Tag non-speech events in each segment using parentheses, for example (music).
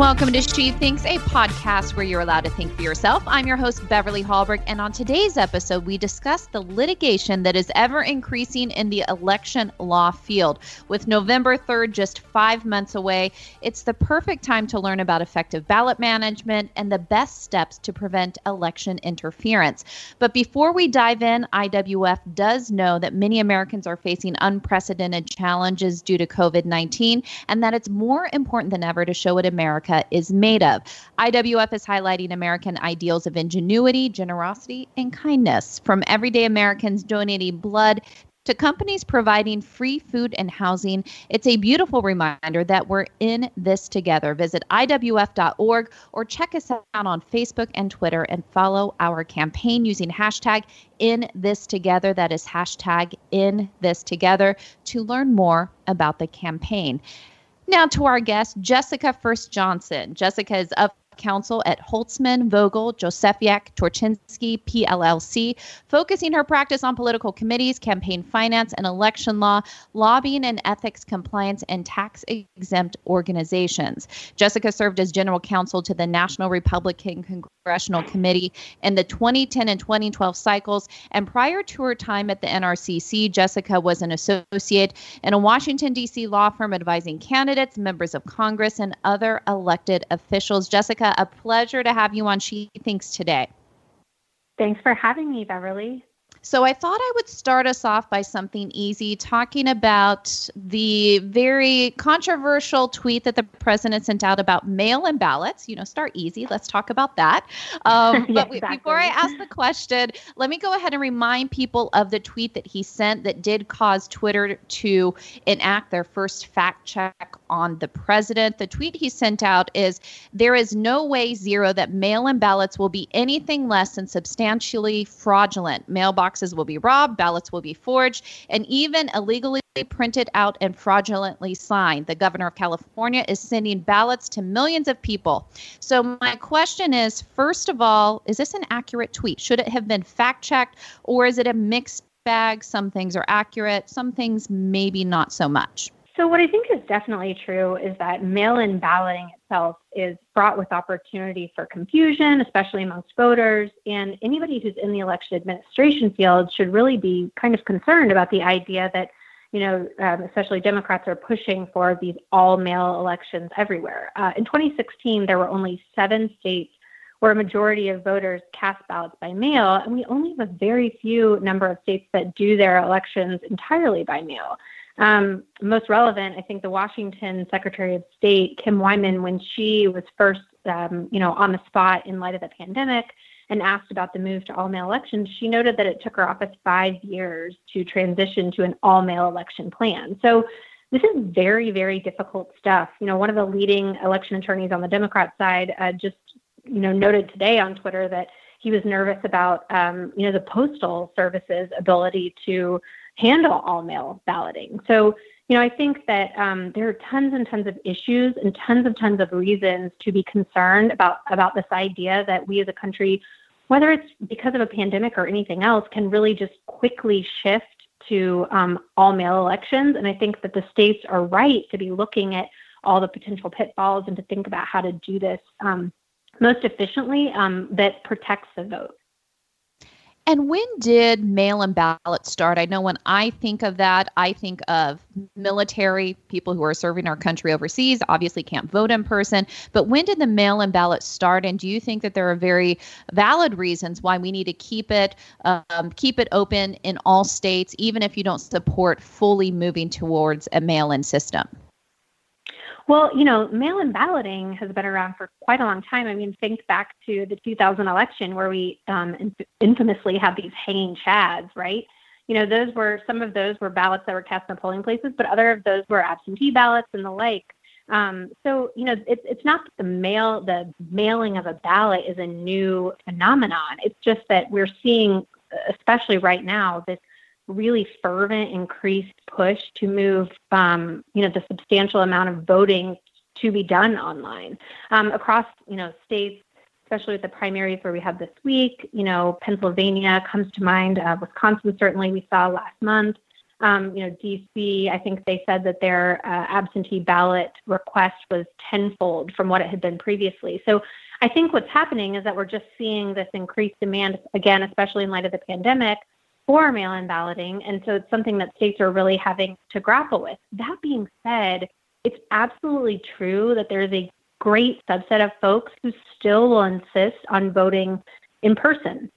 welcome to She Thinks, a podcast where you're allowed to think for yourself. I'm your host, Beverly Hallberg, and on today's episode, we discuss the litigation that is ever increasing in the election law field. With November 3rd just five months away, it's the perfect time to learn about effective ballot management and the best steps to prevent election interference. But before we dive in, IWF does know that many Americans are facing unprecedented challenges due to COVID 19 and that it's more important than ever to show what America is made of. IWF is highlighting American ideals of ingenuity, generosity, and kindness. From everyday Americans donating blood to companies providing free food and housing, it's a beautiful reminder that we're in this together. Visit IWF.org or check us out on Facebook and Twitter and follow our campaign using hashtag in this together. That is hashtag in this together to learn more about the campaign. Now to our guest, Jessica Furst Johnson. Jessica is up counsel at Holtzman, Vogel, Josefiak, Torchinsky, PLLC, focusing her practice on political committees, campaign finance and election law, lobbying and ethics compliance, and tax exempt organizations. Jessica served as general counsel to the National Republican Congressional Committee in the 2010 and 2012 cycles. And prior to her time at the NRCC, Jessica was an associate in a Washington, D.C. law firm advising candidates, members of Congress, and other elected officials. Jessica, a pleasure to have you on She Thinks today. Thanks for having me, Beverly. So I thought I would start us off by something easy, talking about the very controversial tweet that the president sent out about mail-in ballots. You know, start easy. Let's talk about that. (laughs) Um, yeah, but exactly. before I ask the question, let me go ahead and remind people of the tweet that he sent that did cause Twitter to enact their first fact check on the president. The tweet he sent out is there is no way zero that mail-in ballots will be anything less than substantially fraudulent. Mailboxes will be robbed, ballots will be forged, and even illegally printed out and fraudulently signed. The governor of California is sending ballots to millions of people. So, my question is first of all, is this an accurate tweet? Should it have been fact checked, or is it a mixed bag? Some things are accurate, some things maybe not so much. So, what I think is definitely true is that mail in balloting itself is fraught with opportunity for confusion, especially amongst voters. And anybody who's in the election administration field should really be kind of concerned about the idea that, you know, um, especially Democrats are pushing for these all mail elections everywhere. Uh, in 2016, there were only seven states where a majority of voters cast ballots by mail, and we only have a very few number of states that do their elections entirely by mail. Um, most relevant, I think the Washington Secretary of State, Kim Wyman, when she was first, um, you know, on the spot in light of the pandemic and asked about the move to all mail elections, she noted that it took her office five years to transition to an all mail election plan. So this is very, very difficult stuff. You know, one of the leading election attorneys on the Democrat side uh, just, you know, noted today on Twitter that he was nervous about, um, you know, the postal service's ability to handle all mail balloting. So, you know, I think that um, there are tons and tons of issues and tons and tons of reasons to be concerned about about this idea that we as a country, whether it's because of a pandemic or anything else, can really just quickly shift to um, all mail elections. And I think that the states are right to be looking at all the potential pitfalls and to think about how to do this um, most efficiently um, that protects the vote. And when did mail in ballots start? I know when I think of that, I think of military people who are serving our country overseas, obviously can't vote in person. But when did the mail in ballot start? And do you think that there are very valid reasons why we need to keep it um, keep it open in all states, even if you don't support fully moving towards a mail in system? Well, you know, mail in balloting has been around for quite a long time. I mean, think back to the 2000 election where we um, infamously had these hanging chads, right? You know, those were some of those were ballots that were cast in the polling places, but other of those were absentee ballots and the like. Um, so, you know, it's it's not that the mail the mailing of a ballot is a new phenomenon. It's just that we're seeing, especially right now, this really fervent, increased push to move, um, you know, the substantial amount of voting to be done online um, across, you know, states, especially with the primaries where we have this week. You know, Pennsylvania comes to mind. Uh, Wisconsin certainly we saw last month. Um, you know, DC, I think they said that their uh, absentee ballot request was tenfold from what it had been previously. So I think what's happening is that we're just seeing this increased demand, again, especially in light of the pandemic, for mail in balloting. And so it's something that states are really having to grapple with. That being said, it's absolutely true that there's a great subset of folks who still will insist on voting in person.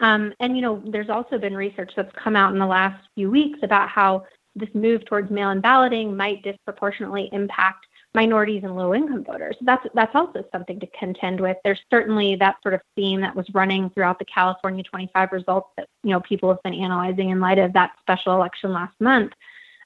Um, and, you know, there's also been research that's come out in the last few weeks about how this move towards mail in balloting might disproportionately impact minorities and low income voters. That's that's also something to contend with. There's certainly that sort of theme that was running throughout the California 25 results that you know people have been analyzing in light of that special election last month.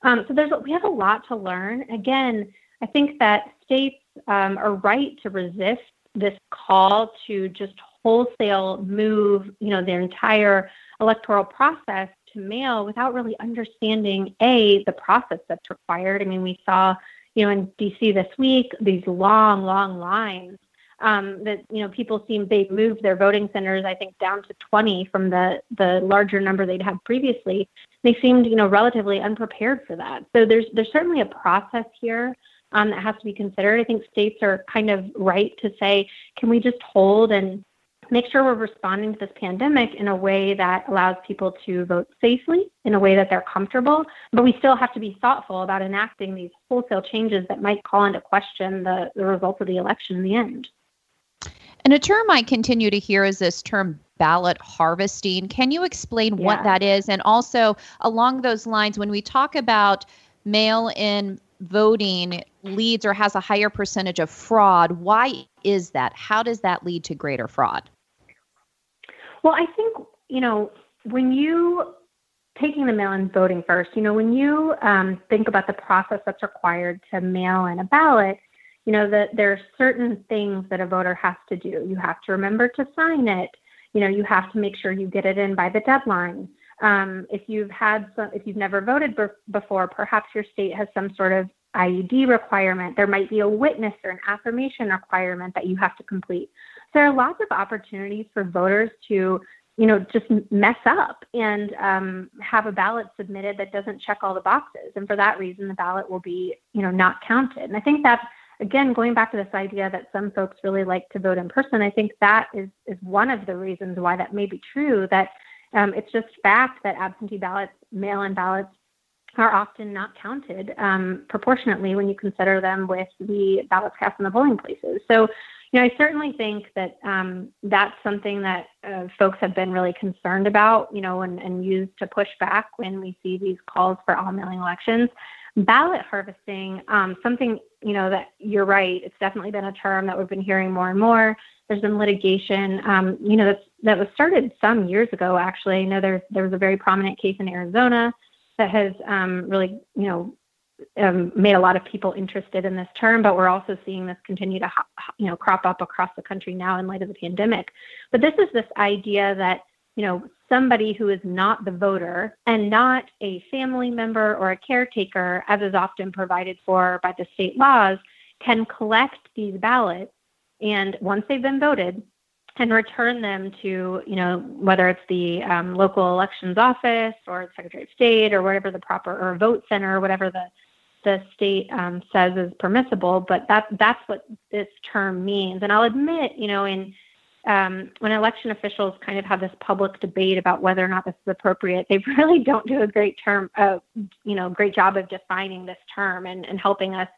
Um, so there's we have a lot to learn. Again, I think that states um, are right to resist this call to just wholesale move, you know, their entire electoral process to mail without really understanding a the process that's required. I mean, we saw, you know, in DC this week these long, long lines um, that you know people seem they moved their voting centers I think down to 20 from the the larger number they'd had previously. They seemed you know relatively unprepared for that. So there's there's certainly a process here um, that has to be considered. I think states are kind of right to say, can we just hold and make sure we're responding to this pandemic in a way that allows people to vote safely, in a way that they're comfortable, but we still have to be thoughtful about enacting these wholesale changes that might call into question the, the results of the election in the end. And a term I continue to hear is this term ballot harvesting. Can you explain yeah. what that is? And also, along those lines, when we talk about mail in voting leads or has a higher percentage of fraud. Why is that? How does that lead to greater fraud? Well, I think, you know, when you taking the mail in voting first, you know, when you um, think about the process that's required to mail in a ballot, you know, that there are certain things that a voter has to do. You have to remember to sign it. You know, you have to make sure you get it in by the deadline. Um, if you've had some, if you've never voted be- before, perhaps your state has some sort of IUD requirement. There might be a witness or an affirmation requirement that you have to complete. There are lots of opportunities for voters to, you know, just mess up and um, have a ballot submitted that doesn't check all the boxes. And for that reason, the ballot will be, you know, not counted. And I think that, again, going back to this idea that some folks really like to vote in person, I think that is is one of the reasons why that may be true. That um, it's just fact that absentee ballots, mail-in ballots, are often not counted um, proportionately when you consider them with the ballots cast in the polling places. So, you know, I certainly think that um, that's something that uh, folks have been really concerned about, you know, and, and used to push back when we see these calls for all mailing elections. Ballot harvesting, um, something, you know, that you're right, it's definitely been a term that we've been hearing more and more. There's been litigation, um, you know, that's, that was started some years ago, actually. I know there, there was a very prominent case in Arizona that has um, really, you know, um, made a lot of people interested in this term, but we're also seeing this continue to, you know, crop up across the country now in light of the pandemic. But this is this idea that, you know, somebody who is not the voter and not a family member or a caretaker, as is often provided for by the state laws, can collect these ballots. And once they've been voted, and return them to, you know, whether it's the um, local elections office or the Secretary of State or whatever the proper or vote center or whatever the the state um, says is permissible. But that that's what this term means. And I'll admit, you know, in um, when election officials kind of have this public debate about whether or not this is appropriate, they (laughs) really don't do a great term, uh, you know, great job of defining this term and, and helping us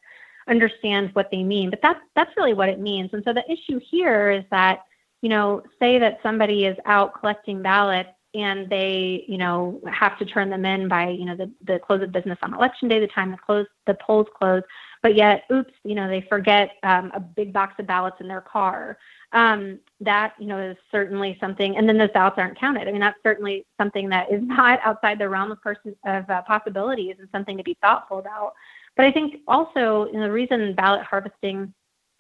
understand what they mean. But that's that's really what it means. And so the issue here is that you know, say that somebody is out collecting ballots and they, you know, have to turn them in by, you know, the, the close of business on election day, the time the close the polls close, but yet, oops, you know, they forget um, a big box of ballots in their car. Um, that, you know, is certainly something, and then those ballots aren't counted. I mean, that's certainly something that is (laughs) not outside the realm of, person, of uh, possibilities and something to be thoughtful about. But I think also, you know, the reason ballot harvesting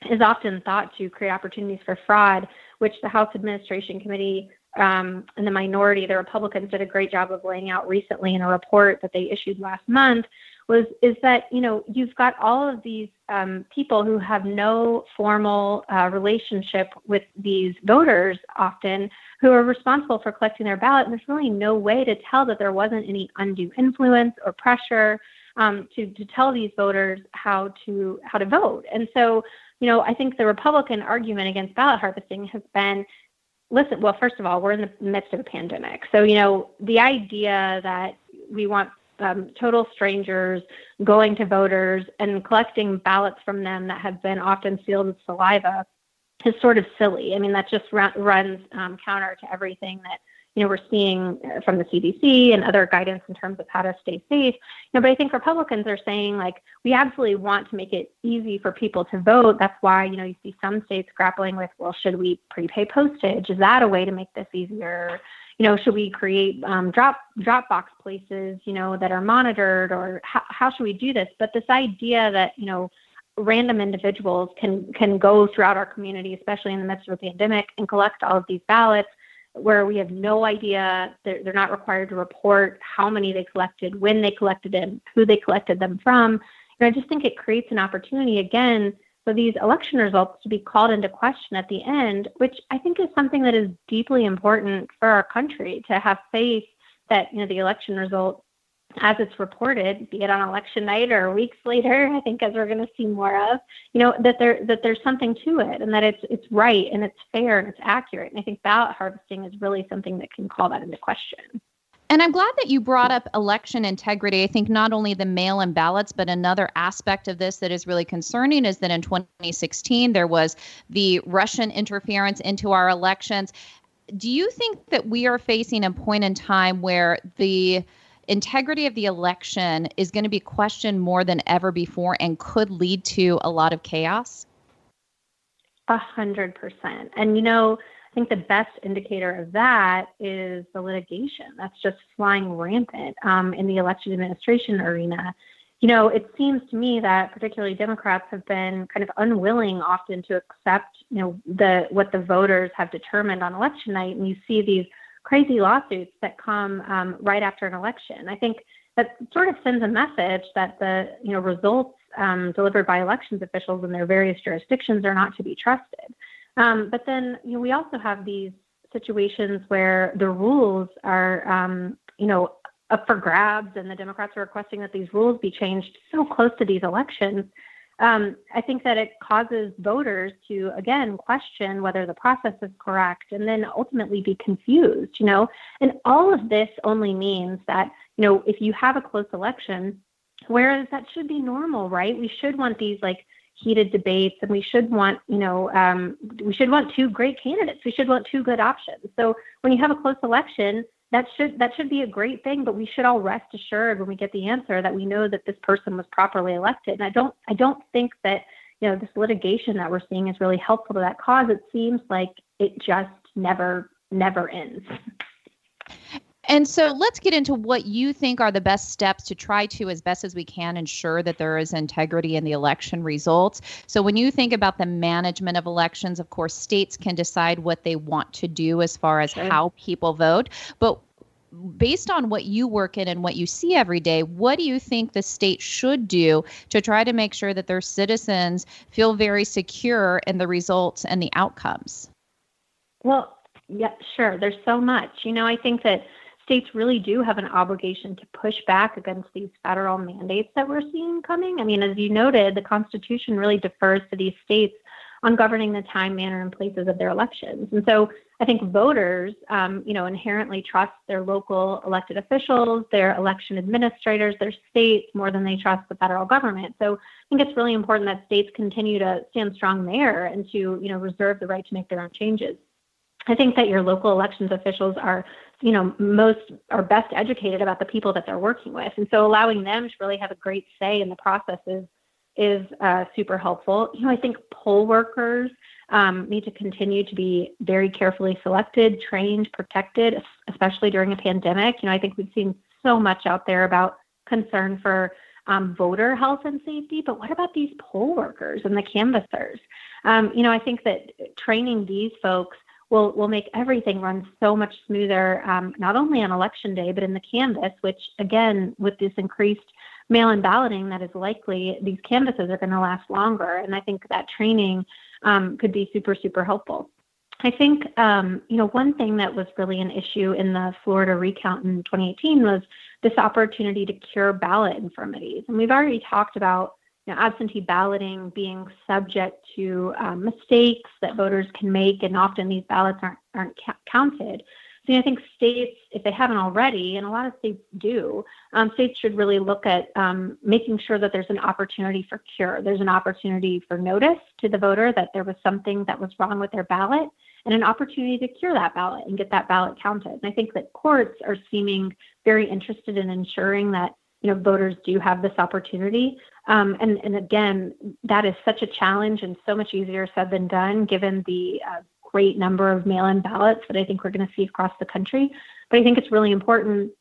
is often thought to create opportunities for fraud, which the House Administration Committee um, and the minority, the Republicans, did a great job of laying out recently in a report that they issued last month, was is that you know you've got all of these um, people who have no formal uh, relationship with these voters often who are responsible for collecting their ballot. And there's really no way to tell that there wasn't any undue influence or pressure um, to, to tell these voters how to how to vote. And so you know i think the republican argument against ballot harvesting has been listen well first of all we're in the midst of a pandemic so you know the idea that we want um, total strangers going to voters and collecting ballots from them that have been often sealed with saliva is sort of silly. I mean, that just run, runs um, counter to everything that you know we're seeing from the CDC and other guidance in terms of how to stay safe. You know, but I think Republicans are saying like we absolutely want to make it easy for people to vote. That's why you know you see some states grappling with, well, should we prepay postage? Is that a way to make this easier? you know, should we create um, drop Dropbox places, you know, that are monitored, or how, how should we do this? But this idea that you know, random individuals can can go throughout our community, especially in the midst of a pandemic, and collect all of these ballots, where we have no idea they're, they're not required to report how many they collected, when they collected them, who they collected them from. And I just think it creates an opportunity again for these election results to be called into question at the end, which I think is something that is deeply important for our country to have faith that you know the election result as it's reported, be it on election night or weeks later, I think as we're going to see more of, you know, that there that there's something to it and that it's it's right and it's fair and it's accurate. And I think ballot harvesting is really something that can call that into question. And I'm glad that you brought up election integrity. I think not only the mail in ballots, but another aspect of this that is really concerning is that in 2016, there was the Russian interference into our elections. Do you think that we are facing a point in time where the integrity of the election is going to be questioned more than ever before and could lead to a lot of chaos? A hundred percent. And you know, I think the best indicator of that is the litigation that's just flying rampant um, in the election administration arena. You know, it seems to me that particularly Democrats have been kind of unwilling often to accept, you know, the what the voters have determined on election night, and you see these crazy lawsuits that come um, right after an election. I think that sort of sends a message that the you know results um, delivered by elections officials in their various jurisdictions are not to be trusted. Um, but then you know, we also have these situations where the rules are, um, you know, up for grabs, and the Democrats are requesting that these rules be changed so close to these elections. Um, I think that it causes voters to again question whether the process is correct, and then ultimately be confused. You know, and all of this only means that you know if you have a close election, whereas that should be normal, right? We should want these like heated debates and we should want you know um, we should want two great candidates we should want two good options so when you have a close election that should that should be a great thing but we should all rest assured when we get the answer that we know that this person was properly elected. And i don't i don't think that you know this litigation that we're seeing is really helpful to that cause. It seems like it just never never ends and so let's get into what you think are the best steps to try to, as best as we can, ensure that there is integrity in the election results. So when you think about the management of elections, of course, states can decide what they want to do as far as sure. how people vote. But based on what you work in and what you see every day, what do you think the state should do to try to make sure that their citizens feel very secure in the results and the outcomes? Well, yeah, sure. There's so much. You know, I think that states really do have an obligation to push back against these federal mandates that we're seeing coming. I mean, as you noted, the Constitution really defers to these states on governing the time, manner, and places of their elections. And so I think voters, um, you know, inherently trust their local elected officials, their election administrators, their states more than they trust the federal government. So I think it's really important that states continue to stand strong there and to, you know, reserve the right to make their own changes. I think that your local elections officials are you know most are best educated about the people that they're working with. And so allowing them to really have a great say in the process is is uh, super helpful. You know i think poll workers um, need to continue to be very carefully selected trained protected especially during a pandemic. You know i think we've seen so much out there about concern for um, voter health and safety but what about these poll workers and the canvassers? Um, you know i think that training these folks will will make everything run so much smoother, um, not only on election day, but in the canvass, which again, with this increased mail-in balloting that is likely these canvasses are going to last longer. And I think that training um, could be super, super helpful. I think, um, you know, one thing that was really an issue in the Florida recount in 2018 was this opportunity to cure ballot infirmities. And we've already talked about you know, absentee balloting being subject to um, mistakes that voters can make, and often these ballots aren't, aren't ca- counted. So I think states, if they haven't already, and a lot of states do, um, states should really look at um, making sure that there's an opportunity for cure. There's an opportunity for notice to the voter that there was something that was wrong with their ballot, and an opportunity to cure that ballot and get that ballot counted. And I think that courts are seeming very interested in ensuring that you know voters do have this opportunity. Um, and and again, that is such a challenge and so much easier said than done, given the uh, great number of mail-in ballots that I think we're going to see across the country. But I think it's really important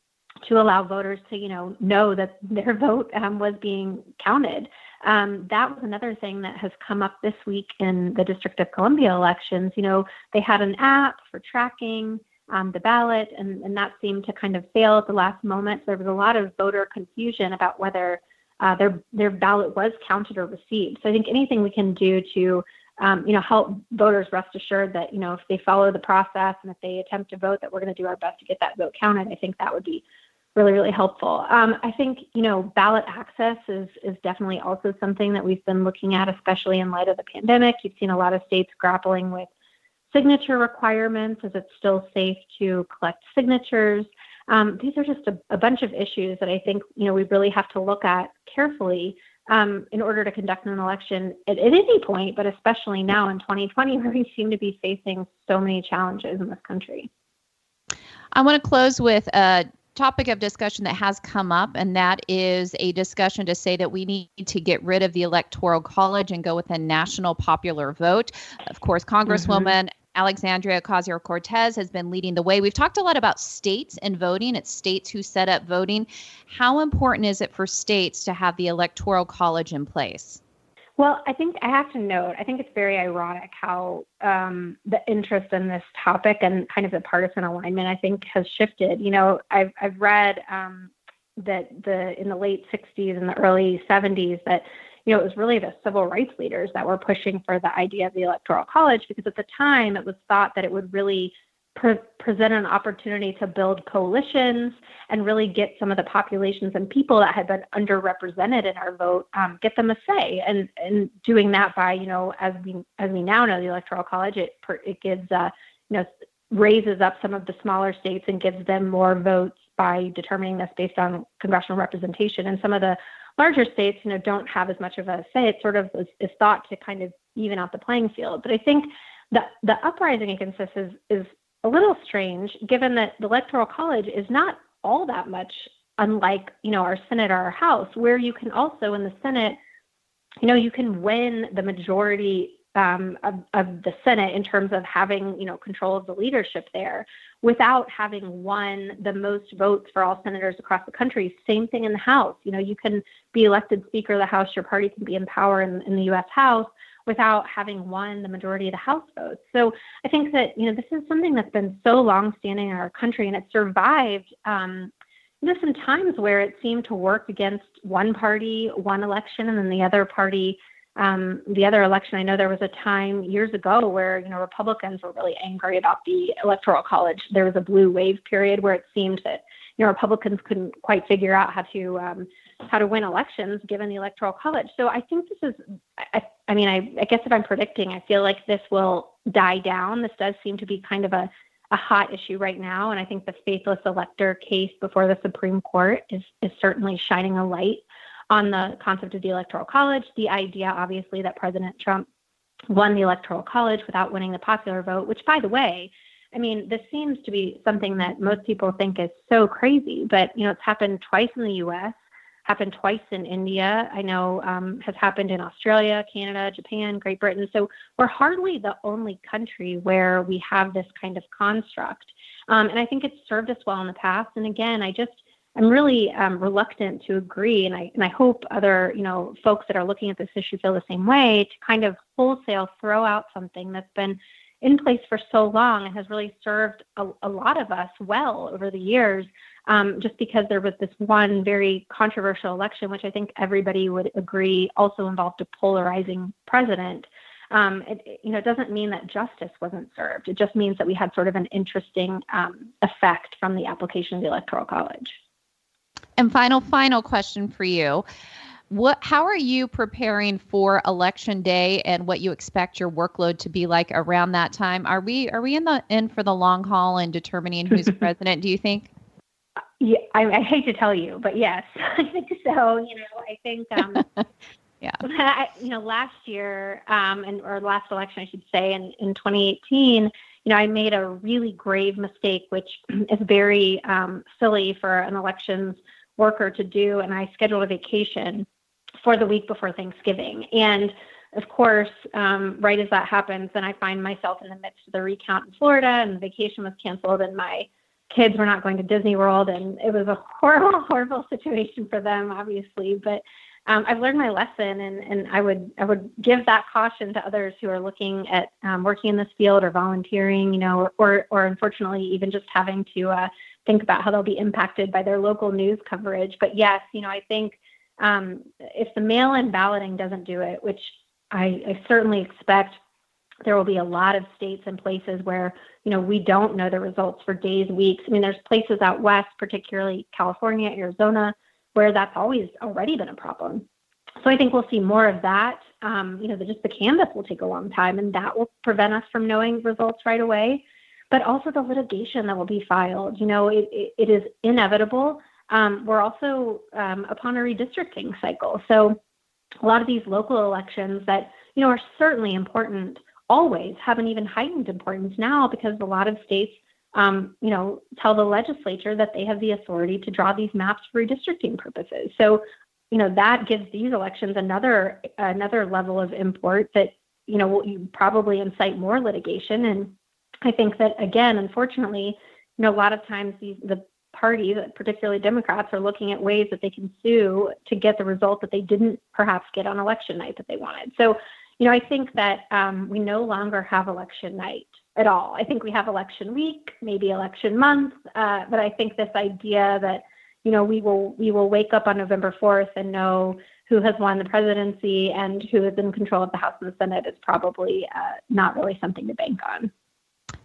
to allow voters to, you know, know that their vote um, was being counted. Um, that was another thing that has come up this week in the District of Columbia elections. You know, they had an app for tracking um, the ballot, and, and that seemed to kind of fail at the last moment. So there was a lot of voter confusion about whether uh, their their ballot was counted or received. So I think anything we can do to um, you know, help voters rest assured that, you know, if they follow the process and if they attempt to vote, that we're going to do our best to get that vote counted. I think that would be really, really helpful. Um, I think, you know, ballot access is, is definitely also something that we've been looking at, especially in light of the pandemic. You've seen a lot of states grappling with signature requirements. Is it still safe to collect signatures? Um, these are just a, a bunch of issues that I think, you know, we really have to look at carefully um, in order to conduct an election at, at, any point, but especially now in 2020, (laughs) where we seem to be facing so many challenges in this country. I want to close with a topic of discussion that has come up, and that is a discussion to say that we need to get rid of the Electoral College and go with a national popular vote. Of course, Congresswoman mm-hmm. Alexandria Ocasio Cortez has been leading the way. We've talked a lot about states and voting. It's states who set up voting. How important is it for states to have the Electoral College in place? Well, I think I have to note, I think it's very ironic how um, the interest in this topic and kind of the partisan alignment, I think, has shifted. You know, I've, I've read um, that the in the late 60s and the early 70s that you know, it was really the civil rights leaders that were pushing for the idea of the Electoral College because at the time it was thought that it would really pre- present an opportunity to build coalitions and really get some of the populations and people that had been underrepresented in our vote, um, get them a say. And and doing that by, you know, as we as we now know, the Electoral College it it gives uh, you know raises up some of the smaller states and gives them more votes by determining this based on congressional representation. And some of the larger states, you know, don't have as much of a say. It sort of is, is thought to kind of even out the playing field. But I think the the uprising against this is is a little strange, given that the electoral college is not all that much unlike you know our Senate or our House, where you can also in the Senate, you know, you can win the majority um, of, of the Senate in terms of having you know control of the leadership there without having won the most votes for all senators across the country. Same thing in the House. You know, you can be elected Speaker of the House, your party can be in power in, in the U.S. House without having won the majority of the House votes. So I think that you know this is something that's been so long-standing in our country, and it survived. Um, know, some times where it seemed to work against one party, one election, and then the other party um, the other election, I know there was a time years ago where you know Republicans were really angry about the electoral college. There was a blue wave period where it seemed that you know Republicans couldn't quite figure out how to um, how to win elections given the electoral college. So I think this is, I, I mean, I, I guess if I'm predicting, I feel like this will die down. This does seem to be kind of a a hot issue right now, and I think the faithless elector case before the Supreme Court is is certainly shining a light on the concept of the Electoral College, the idea, obviously, that President Trump won the Electoral College without winning the popular vote, which, by the way, I mean, this seems to be something that most people think is so crazy, but you know, it's happened twice in the U.S., happened twice in India. I know um, has happened in Australia, Canada, Japan, Great Britain. So we're hardly the only country where we have this kind of construct, um, and I think it's served us well in the past. And again, I just I'm really um, reluctant to agree, and I and I hope other you know folks that are looking at this issue feel the same way. To kind of wholesale throw out something that's been in place for so long and has really served a, a lot of us well over the years. Um, just because there was this one very controversial election, which I think everybody would agree also involved a polarizing president. Um, it, you know, it doesn't mean that justice wasn't served. It just means that we had sort of an interesting um, effect from the application of the Electoral College. And final, final question for you. What how are you preparing for election day and what you expect your workload to be like around that time? Are we are we in the in for the long haul in determining who's (laughs) president do you think? Yeah I, I, hate to tell you but yes. I (laughs) think so you know i think um (laughs) yeah. I, you know last year um and or last election i should say in in 2018 you know i made a really grave mistake which (clears throat) is very um silly for an elections worker to do and i scheduled a vacation for the week before Thanksgiving. And of course, um, right as that happens, then I find myself in the midst of the recount in Florida, and the vacation was canceled, and my kids were not going to Disney World, and it was a (laughs) horrible, horrible situation for them, obviously. But um, I've learned my lesson, and, and I would I would give that caution to others who are looking at um, working in this field or volunteering, you know, or or, or unfortunately even just having to uh, think about how they'll be impacted by their local news coverage. But yes, you know, I think um, if the mail in balloting doesn't do it, which I, I certainly expect there will be a lot of states and places where you know we don't know the results for days weeks. I mean there's places out west particularly california arizona where that's always already been a problem. So i think we'll see more of that. Um, you know the, just the canvass will take a long time and that will prevent us from knowing results right away but also the litigation that will be filed you know it, it, it is inevitable um, we're also um, upon a redistricting cycle. So a lot of these local elections that you know are certainly important always have an even heightened importance now because a lot of states um, you know tell the legislature that they have the authority to draw these maps for redistricting purposes. So you know that gives these elections another another level of import that you know will probably incite more litigation and I think that again, unfortunately, you know, a lot of times these the parties, particularly Democrats, are looking at ways that they can sue to get the result that they didn't perhaps get on election night that they wanted. So, you know, I think that um, we no longer have election night at all. I think we have election week, maybe election month, uh, but I think this idea that you know we will we will wake up on November 4th and know who has won the presidency and who is in control of the House and the Senate is probably uh, not really something to bank on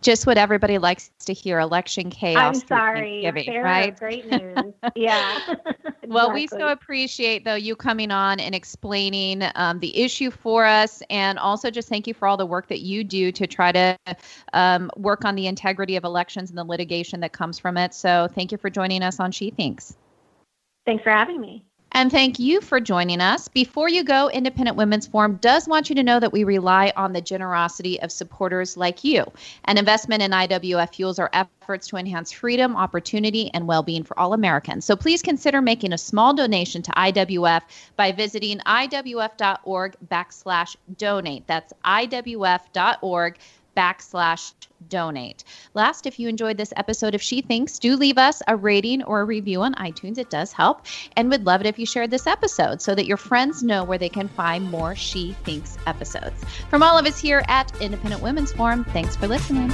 just what everybody likes to hear election chaos. I'm sorry. Fair, right? Great (laughs) news. yeah. (laughs) well, we so appreciate, though, you coming on and explaining um, the issue for us. And also just thank you for all the work that you do to try to um, work on the integrity of elections and the litigation that comes from it. So thank you for joining us on She Thinks. Thanks for having me. And thank you for joining us. Before you go, Independent Women's Forum does want you to know that we rely on the generosity of supporters like you. An investment in IWF fuels our efforts to enhance freedom, opportunity, and well being for all Americans. So please consider making a small donation to IWF by visiting IWF.org backslash donate. That's IWF.org backslash donate. Last, if you enjoyed this episode of She Thinks, do leave us a rating or a review on iTunes. It does help. And we'd love it if you shared this episode so that your friends know where they can find more She Thinks episodes. From all of us here at Independent Women's Forum, thanks for listening.